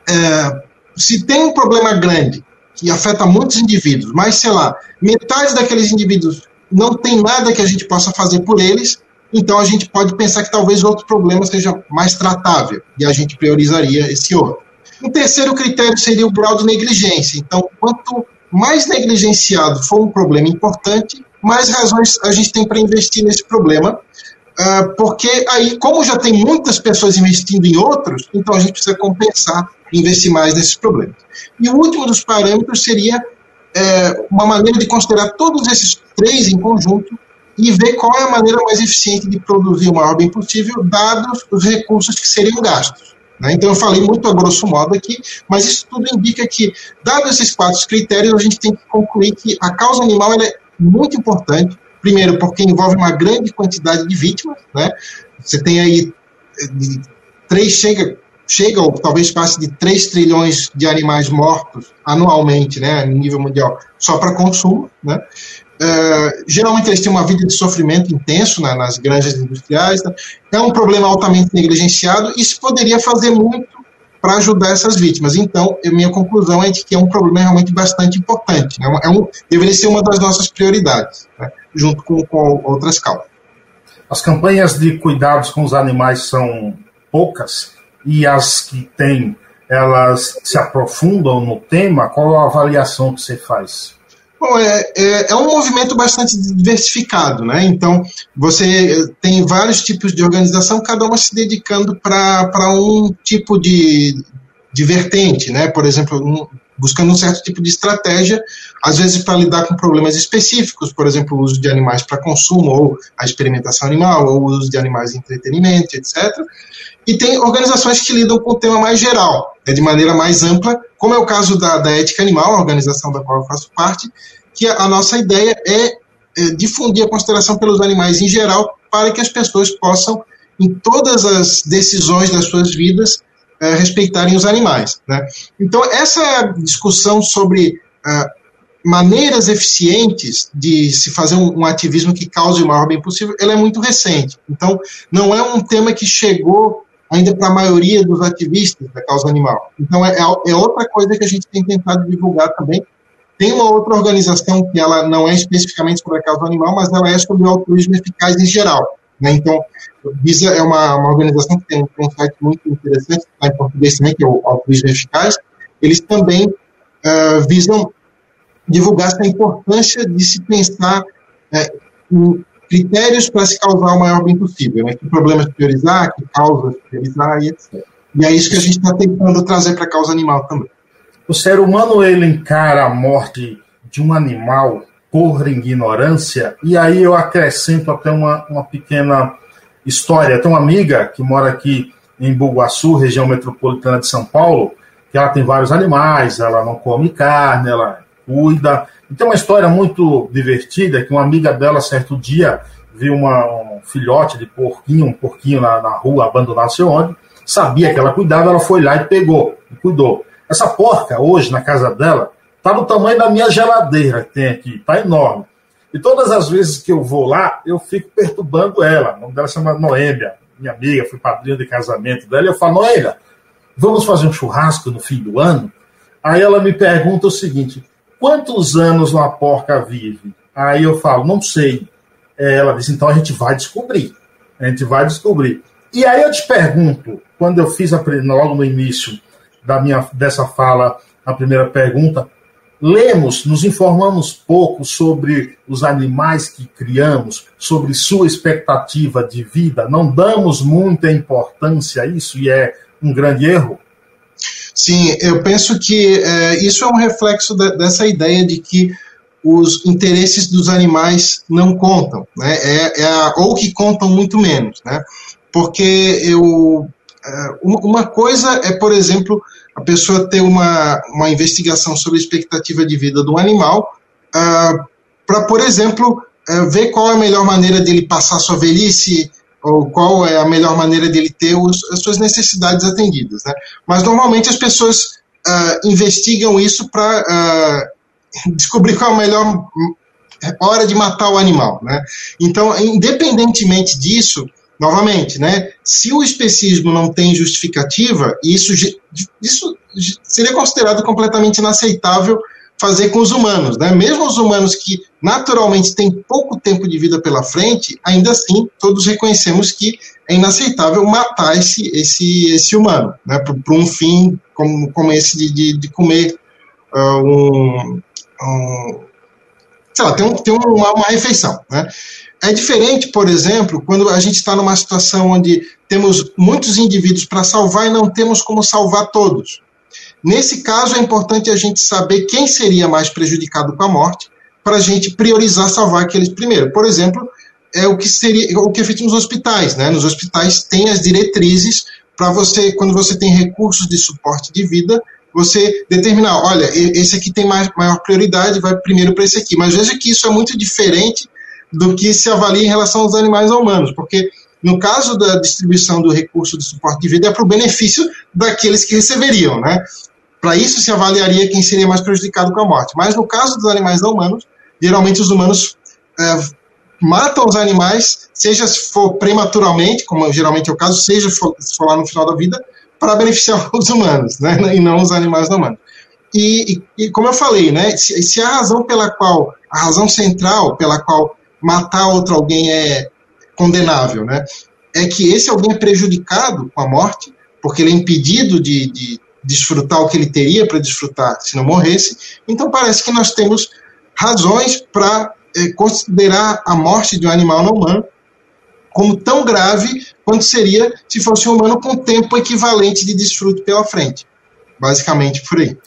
é, se tem um problema grande que afeta muitos indivíduos, mas, sei lá, metade daqueles indivíduos não tem nada que a gente possa fazer por eles, então a gente pode pensar que talvez outro problema seja mais tratável, e a gente priorizaria esse outro. Um terceiro critério seria o grau de negligência. Então, quanto mais negligenciado for um problema importante, mais razões a gente tem para investir nesse problema, uh, porque aí, como já tem muitas pessoas investindo em outros, então a gente precisa compensar e investir mais nesses problemas. E o último dos parâmetros seria é, uma maneira de considerar todos esses três em conjunto e ver qual é a maneira mais eficiente de produzir o maior bem possível, dados os recursos que seriam gastos. Né? Então, eu falei muito a grosso modo aqui, mas isso tudo indica que, dados esses quatro critérios, a gente tem que concluir que a causa animal é muito importante. Primeiro, porque envolve uma grande quantidade de vítimas. Né? Você tem aí eh, três, chega, chega ou talvez passe de 3 trilhões de animais mortos anualmente, né, em nível mundial, só para consumo. Né? Uh, geralmente eles têm uma vida de sofrimento intenso né, nas granjas industriais. Né? É um problema altamente negligenciado e se poderia fazer muito para ajudar essas vítimas. Então, minha conclusão é de que é um problema realmente bastante importante. Né? É um, deveria ser uma das nossas prioridades, né? junto com, com outras causas. As campanhas de cuidados com os animais são poucas e as que têm, elas se aprofundam no tema. Qual a avaliação que você faz? Bom, é, é, é, um movimento bastante diversificado, né? Então, você tem vários tipos de organização, cada uma se dedicando para um tipo de, de vertente, né? Por exemplo, um, buscando um certo tipo de estratégia, às vezes para lidar com problemas específicos, por exemplo, o uso de animais para consumo, ou a experimentação animal, ou o uso de animais em entretenimento, etc. E tem organizações que lidam com o tema mais geral, né, de maneira mais ampla, como é o caso da, da Ética Animal, a organização da qual eu faço parte, que a, a nossa ideia é, é difundir a consideração pelos animais em geral, para que as pessoas possam, em todas as decisões das suas vidas, é, respeitarem os animais. Né? Então, essa discussão sobre uh, maneiras eficientes de se fazer um, um, ativismo que cause o maior bem possível, ela é muito recente. Então, não é um tema que chegou ainda para a maioria dos ativistas da causa animal. Então, é, é, outra coisa que a gente tem tentado divulgar também. Tem uma outra organização que ela não é especificamente sobre a causa animal, mas ela é sobre o altruísmo eficaz em geral. Né? Então, Visa é uma, uma organização que tem, um site muito interessante, está em português também, que é o Altruísmo Eficaz. Eles também uh, visam divulgar essa importância de se pensar uh, em critérios para se causar o maior bem possível, né? que problemas priorizar, que causas priorizar e etc. E é isso que a gente está tentando trazer para a causa animal também. O ser humano ele encara a morte de um animal por ignorância, e aí eu acrescento até uma, uma pequena história. Tem uma amiga que mora aqui em Bugaçu, região metropolitana de São Paulo, que ela tem vários animais, ela não come carne, ela cuida. E tem uma história muito divertida que uma amiga dela, certo dia, viu uma, um filhote de porquinho, um porquinho na, na rua, abandonado sei onde, sabia que ela cuidava, ela foi lá e pegou, e cuidou. Essa porca, hoje, na casa dela, tá do tamanho da minha geladeira que tem aqui, tá enorme. E todas as vezes que eu vou lá, eu fico perturbando ela. O nome dela chama Noêmia, minha amiga, fui padrinho de casamento dela. E eu falo, Noêmia, vamos fazer um churrasco no fim do ano? Aí ela me pergunta o seguinte: quantos anos uma porca vive? Aí eu falo, não sei. Ela diz, então a gente vai descobrir. A gente vai descobrir. E aí eu te pergunto, quando eu fiz a, logo no início da minha, dessa fala, a primeira pergunta, lemos, nos informamos pouco sobre os animais que criamos, sobre sua expectativa de vida, não damos muita importância a isso e é um grande erro? Sim, eu penso que é, isso é um reflexo de, dessa ideia de que os interesses dos animais não contam, né? É, é ou que contam muito menos, né? Porque eu é, uma coisa é, por exemplo, a pessoa ter uma, uma investigação sobre a expectativa de vida do animal uh, ah, para, por exemplo, uh, ver qual é a melhor maneira dele passar sua velhice ou qual é a melhor maneira dele ter os, as suas necessidades atendidas. Né? Mas normalmente as pessoas uh, investigam isso para descobrir qual é a melhor hora de matar o animal. Né? Então, independentemente disso, novamente, né, se o especismo não tem justificativa, isso, isso seria considerado completamente inaceitável fazer com os humanos, né? Mesmo os humanos que naturalmente têm pouco tempo de vida pela frente, ainda assim todos reconhecemos que é inaceitável matar esse esse esse humano, né? Para um fim como, como esse de, de, de comer uh, um, um, sei lá, tem, um, tem uma, uma refeição, né? É diferente, por exemplo, quando a gente está numa situação onde temos muitos indivíduos para salvar e não temos como salvar todos. Nesse caso, é importante a gente saber quem seria mais prejudicado com a morte, para a gente priorizar salvar aqueles primeiro. Por exemplo, é o que seria o que é feito nos hospitais, né? Nos hospitais tem as diretrizes para você, quando você tem recursos de suporte de vida, você determinar, olha, esse aqui tem mais, maior prioridade, vai primeiro para esse aqui. Mas veja que isso é muito diferente do que se avalia em relação aos animais humanos, porque no caso da distribuição do recurso de suporte de vida é para o benefício daqueles que receberiam, né? Para isso se avaliaria quem seria mais prejudicado com a morte. Mas no caso dos animais não humanos, geralmente os humanos é, matam os animais, seja se for prematuramente, como geralmente é o caso, seja se for, se for lá no final da vida, para beneficiar os humanos, né? E não os animais não humanos. E, e, e como eu falei, né? Se, se a razão pela qual, a razão central pela qual matar outro alguém é condenável, né? É que esse alguém é prejudicado com a morte, porque ele é impedido de, de desfrutar o que ele teria para desfrutar se não morresse. Então parece que nós temos razões para é, considerar a morte de um animal não humano como tão grave quanto seria se fosse um humano com tempo equivalente de desfruto pela frente. Basicamente por aí.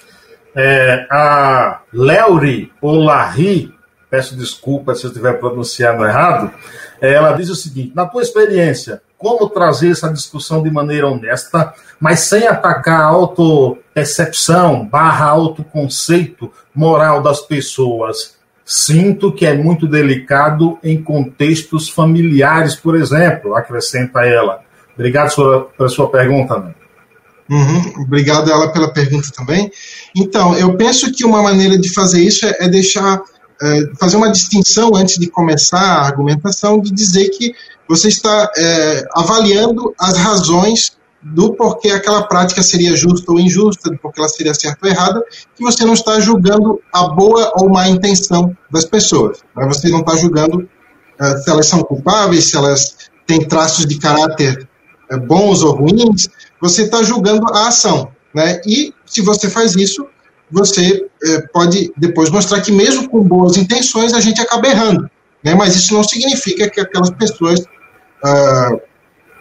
É, a Leury ou Larry peço desculpa se eu estiver pronunciando errado, é, ela diz o seguinte: na tua experiência, como trazer essa discussão de maneira honesta, mas sem atacar a autopercepção barra autoconceito moral das pessoas? Sinto que é muito delicado em contextos familiares, por exemplo, acrescenta ela. Obrigado pela sua pergunta, né? Uhum, obrigado ela pela pergunta também. Então, eu penso que uma maneira de fazer isso é, é deixar fazer uma distinção antes de começar a argumentação, de dizer que você está é, avaliando as razões do porquê aquela prática seria justa ou injusta, do porquê ela seria certa ou errada, que você não está julgando a boa ou má intenção das pessoas. Né? Você não está julgando é, se elas são culpáveis, se elas têm traços de caráter é, bons ou ruins, você está julgando a ação. Né? E se você faz isso, você é, pode depois mostrar que mesmo com boas intenções a gente acaba errando, né? Mas isso não significa que aquelas pessoas uh,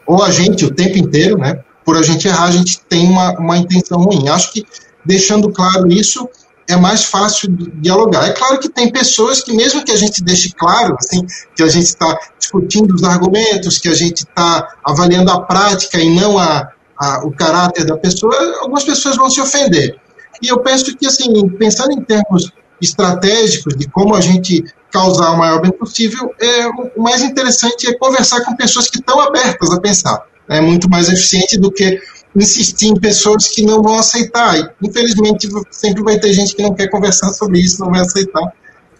ou a gente o tempo inteiro, né? Por a gente errar, a gente tem uma, uma intenção ruim. Acho que deixando claro isso é mais fácil dialogar. É claro que tem pessoas que, mesmo que a gente deixe claro, assim, que a gente está discutindo os argumentos, que a gente está avaliando a prática e não a, a, o caráter da pessoa, algumas pessoas vão se ofender. E eu penso que, assim, pensando em termos estratégicos de como a gente causar o maior bem possível, é, o mais interessante é conversar com pessoas que estão abertas a pensar. É muito mais eficiente do que insistir em pessoas que não vão aceitar. E, infelizmente, sempre vai ter gente que não quer conversar sobre isso, não vai aceitar.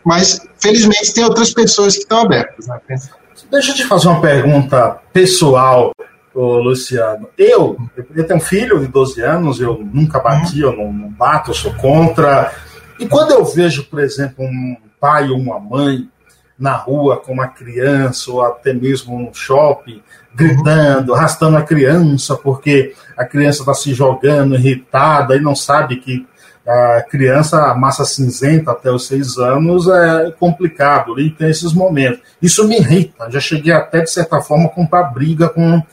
Mas, felizmente, tem outras pessoas que estão abertas a pensar. Deixa eu te fazer uma pergunta pessoal Ô, Luciano, eu, eu tenho um filho de 12 anos, eu nunca bati, eu não, não bato, eu sou contra. E quando eu vejo, por exemplo, um pai ou uma mãe na rua com uma criança, ou até mesmo no shopping, gritando, arrastando a criança, porque a criança está se jogando, irritada, e não sabe que a criança, a massa cinzenta até os seis anos, é complicado, e tem esses momentos. Isso me irrita, já cheguei até, de certa forma, a comprar briga com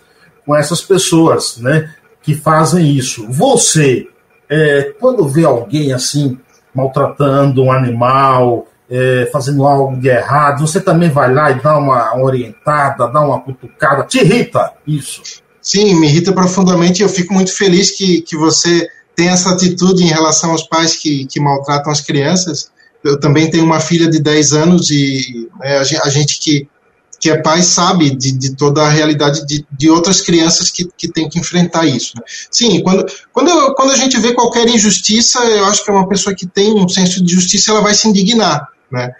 com essas pessoas, né, que fazem isso. Você é, quando vê alguém assim maltratando um animal, é, fazendo algo de errado, você também vai lá e dá uma orientada, dá uma cutucada, te irrita isso? Sim, me irrita profundamente. Eu fico muito feliz que, que você tem essa atitude em relação aos pais que, que maltratam as crianças. Eu também tenho uma filha de 10 anos e né, a gente que, que é pai sabe de, de toda a realidade de, de outras crianças que, que têm que enfrentar isso. Né? Sim, quando, quando, quando a gente vê qualquer injustiça, eu acho que é uma pessoa que tem um senso de justiça, ela vai se indignar. Né?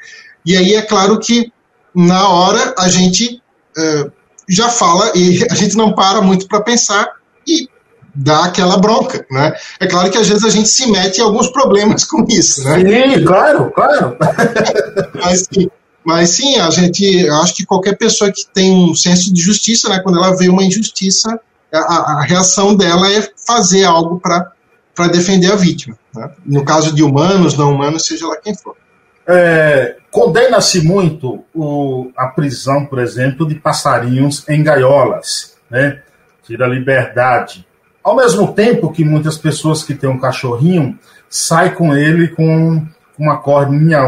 E aí é claro que na hora a gente uh, já fala e a gente não para muito para pensar e dá aquela bronca, né? É claro que às vezes a gente se mete em alguns problemas com isso, né? Sim, claro, claro. mas, sim, mas sim, a gente, acho que qualquer pessoa que tem um senso de justiça, né, quando ela vê uma injustiça, a, a reação dela é fazer algo para defender a vítima. Né? No caso de humanos, não humanos, seja lá quem for. É, Condena-se muito o, a prisão, por exemplo, de passarinhos em gaiolas, né? Tira a liberdade. Ao mesmo tempo que muitas pessoas que têm um cachorrinho saem com ele com uma cordinha,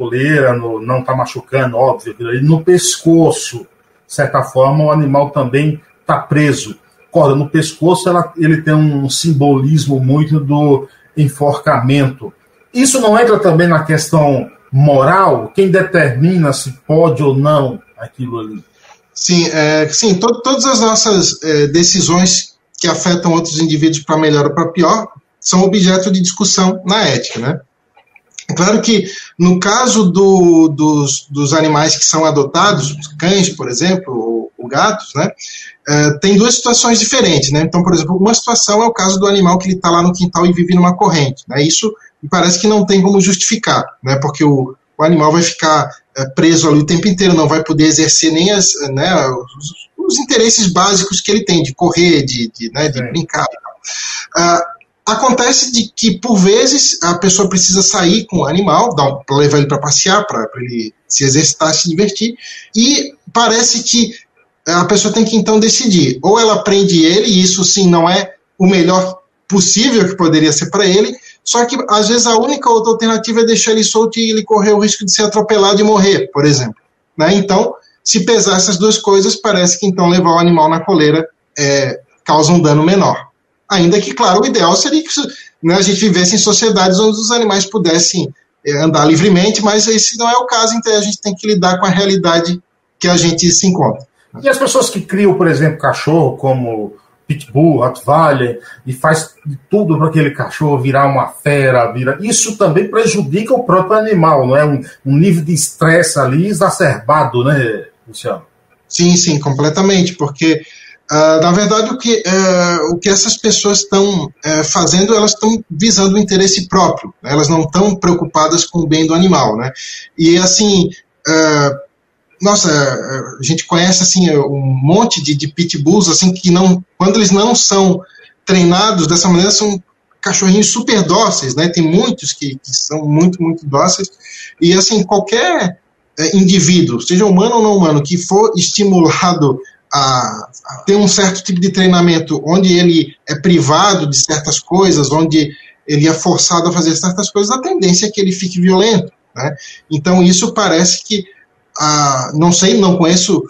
coleira, no, não está machucando, óbvio, no pescoço. De certa forma, o animal também está preso. Corda no pescoço, ela, ele tem um simbolismo muito do enforcamento. Isso não entra também na questão moral? Quem determina se pode ou não aquilo ali? Sim, é, sim to todas as nossas é, decisões que afetam outros indivíduos para melhor ou para pior são objeto de discussão na ética, né? É claro que no caso do, dos, dos, animais que são adotados, cães, por exemplo, ou, ou gatos, né, é, tem duas situações diferentes, né? Então, por exemplo, uma situação é o caso do animal que ele está lá no quintal e vive numa corrente, né? Isso e parece que não tem como justificar, né? Porque o, o animal vai ficar é, preso ali o tempo inteiro, não vai poder exercer nem as, né, os, os interesses básicos que ele tem de correr, de, de, né, de brincar. Uh, acontece de que por vezes a pessoa precisa sair com o animal, um, levar ele para passear, para ele se exercitar, se divertir, e parece que a pessoa tem que então decidir, ou ela prende ele, e isso sim não é o melhor possível que poderia ser para ele, só que, às vezes, a única outra alternativa é deixar ele solto e ele correr o risco de ser atropelado e morrer, por exemplo. Né? Então, se pesar essas duas coisas, parece que então levar o animal na coleira é, causa um dano menor. Ainda que, claro, o ideal seria que né, a gente vivesse em sociedades onde os animais pudessem é, andar livremente, mas esse não é o caso, então a gente tem que lidar com a realidade que a gente se encontra. E as pessoas que criam, por exemplo, cachorro como pitbull, Rottweiler, e faz tudo para aquele cachorro virar uma fera, vira. Isso também prejudica o próprio animal, não é? Um, um nível de estresse ali exacerbado, né, Luciano? Sim, sim, completamente, porque Uh, na verdade, o que, uh, o que essas pessoas estão uh, fazendo, elas estão visando o interesse próprio, né? elas não estão preocupadas com o bem do animal. Né? E assim, nossa, a gente conhece assim um monte de, de pitbulls assim que não, quando eles não são treinados dessa maneira, são cachorrinhos super dóceis, né? Tem muitos que, que são muito, muito dóceis. E assim, qualquer é, indivíduo, seja humano ou não humano, que for estimulado a, a, ter um certo tipo de treinamento onde ele é privado de certas coisas, onde ele é forçado a fazer certas coisas, a tendência é que ele fique violento. Né? Então, isso parece que ah, não sei, não conheço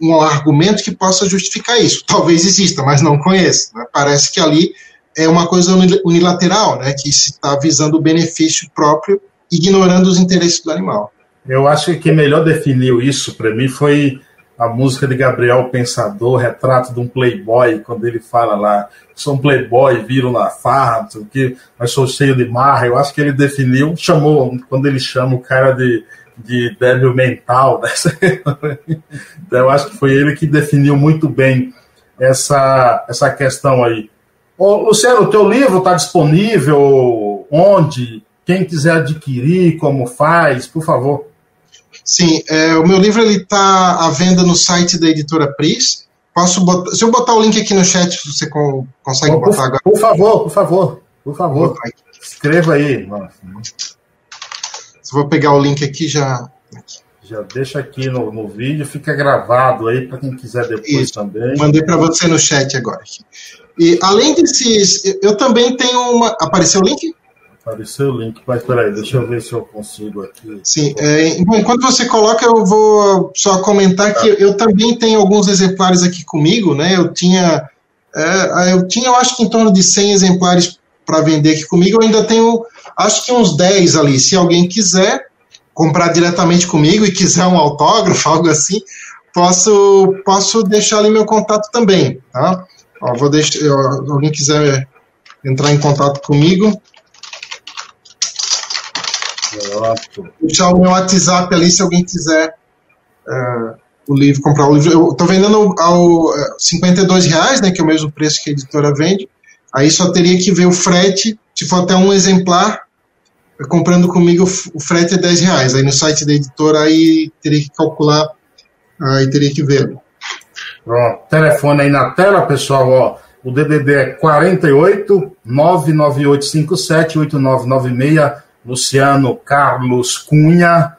um argumento que possa justificar isso. Talvez exista, mas não conheço. Né? Parece que ali é uma coisa unilateral, né? que se está visando o benefício próprio, ignorando os interesses do animal. Eu acho que quem melhor definiu isso para mim foi a música de Gabriel Pensador, Retrato de um Playboy, quando ele fala lá, sou um playboy, viro na farra, quê, mas sou cheio de marra. Eu acho que ele definiu, chamou, quando ele chama o cara de de débil mental. Né? então, eu acho que foi ele que definiu muito bem essa, essa questão aí. Ô, Luciano, o teu livro está disponível onde? Quem quiser adquirir, como faz, por favor. Sim, é, o meu livro está à venda no site da editora Pris. Posso botar, se eu botar o link aqui no chat, você consegue por, botar agora? Por favor, por favor, por favor. Escreva aí. Nossa. Vou pegar o link aqui já. Já deixa aqui no, no vídeo, fica gravado aí para quem quiser depois Isso. também. Mandei para você no chat agora. E além desses, eu também tenho uma. Apareceu o link? Apareceu o link, mas peraí, deixa eu ver se eu consigo aqui. Sim, é, enquanto você coloca, eu vou só comentar que eu, eu também tenho alguns exemplares aqui comigo, né? Eu tinha, é, eu tinha, eu acho que em torno de 100 exemplares para vender aqui comigo, eu ainda tenho, acho que uns 10 ali. Se alguém quiser comprar diretamente comigo e quiser um autógrafo, algo assim, posso, posso deixar ali meu contato também, tá? Ó, vou deixar, alguém quiser entrar em contato comigo, Pronto. Deixar o meu WhatsApp ali se alguém quiser uh, o livro, comprar o livro. Eu estou vendendo ao, uh, 52 reais, né, que é o mesmo preço que a editora vende. Aí só teria que ver o frete, se for até um exemplar, comprando comigo o frete é 10 reais. Aí no site da editora aí teria que calcular, aí teria que ver. Pronto, telefone aí na tela, pessoal, ó. O DDD é 48 99857 8996 Luciano Carlos Cunha,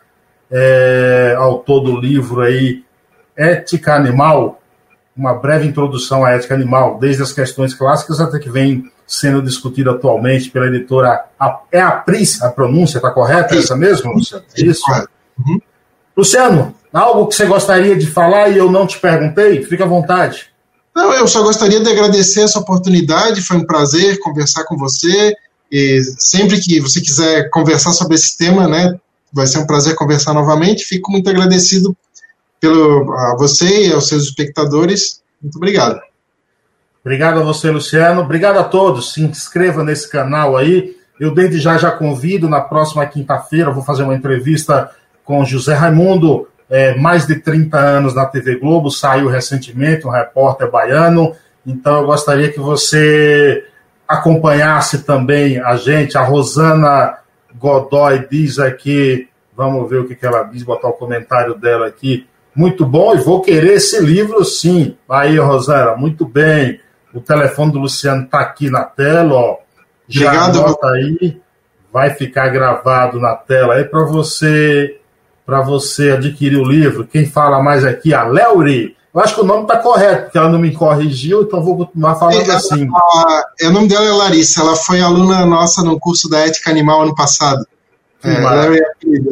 é, autor do livro aí Ética Animal, uma breve introdução à ética animal, desde as questões clássicas até que vem sendo discutida atualmente pela editora. É a Pris, a pronúncia está correta? É essa mesmo, Luciano? Isso. Uhum. Luciano, algo que você gostaria de falar e eu não te perguntei? Fique à vontade. Não, eu só gostaria de agradecer essa oportunidade, foi um prazer conversar com você. E sempre que você quiser conversar sobre esse tema, né, vai ser um prazer conversar novamente. Fico muito agradecido pelo a você e aos seus espectadores. Muito obrigado. Obrigado a você, Luciano. Obrigado a todos. Se inscreva nesse canal aí. Eu desde já já convido na próxima quinta-feira, vou fazer uma entrevista com José Raimundo, é, mais de 30 anos na TV Globo, saiu recentemente, um repórter baiano. Então eu gostaria que você acompanhasse também a gente. A Rosana Godoy diz aqui, vamos ver o que, que ela diz, botar o comentário dela aqui. Muito bom, e vou querer esse livro sim. Aí, Rosana, muito bem. O telefone do Luciano está aqui na tela, ó. Já Obrigado. anota aí, vai ficar gravado na tela aí para você para você adquirir o livro. Quem fala mais aqui, a Leuri. Eu acho que o nome está correto, porque ela não me corrigiu, então vou continuar falando é, assim. A, é, o nome dela é Larissa, ela foi aluna nossa no curso da ética animal ano passado. Que, é, maravilha.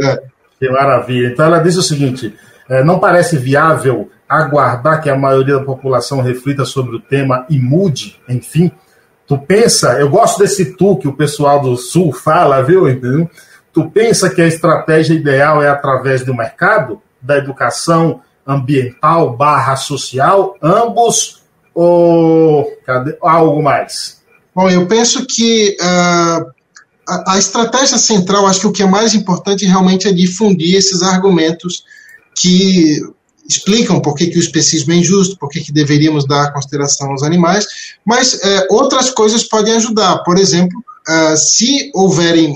É, que maravilha. Então ela diz o seguinte: é, não parece viável aguardar que a maioria da população reflita sobre o tema e mude, enfim. Tu pensa, eu gosto desse tu que o pessoal do Sul fala, viu? Entendeu? Tu pensa que a estratégia ideal é através do mercado, da educação, ambiental barra social, ambos ou cadê, algo mais? Bom, eu penso que uh, a, a, estratégia central, acho que o que é mais importante realmente é difundir esses argumentos que explicam por que, que o especismo é injusto, por que, que deveríamos dar consideração aos animais, mas uh, outras coisas podem ajudar. Por exemplo, uh, se houverem,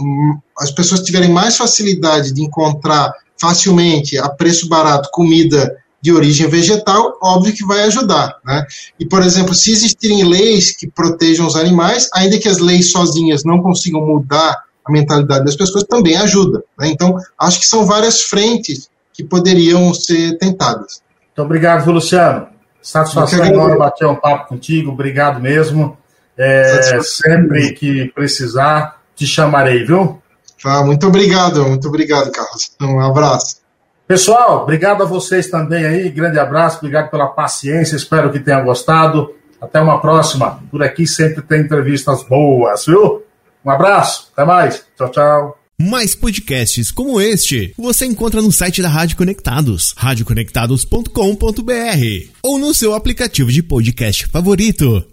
as pessoas tiverem mais facilidade de encontrar facilmente, a preço barato, comida de origem vegetal, óbvio que vai ajudar. Né? E, por exemplo, se existirem leis que protejam os animais, ainda que as leis sozinhas não consigam mudar a mentalidade das pessoas, também ajuda. Né? Então, acho que são várias frentes que poderiam ser tentadas. Muito obrigado, Luciano. Satisfação enorme bater um papo contigo, obrigado mesmo. É, sempre que precisar, te chamarei, viu? Ah, muito obrigado, muito obrigado, Carlos. Um abraço. Pessoal, obrigado a vocês também aí. Grande abraço, obrigado pela paciência. Espero que tenham gostado. Até uma próxima. Por aqui sempre tem entrevistas boas, viu? Um abraço, até mais. Tchau, tchau. Mais podcasts como este você encontra no site da Rádio Conectados, radioconectados.com.br ou no seu aplicativo de podcast favorito.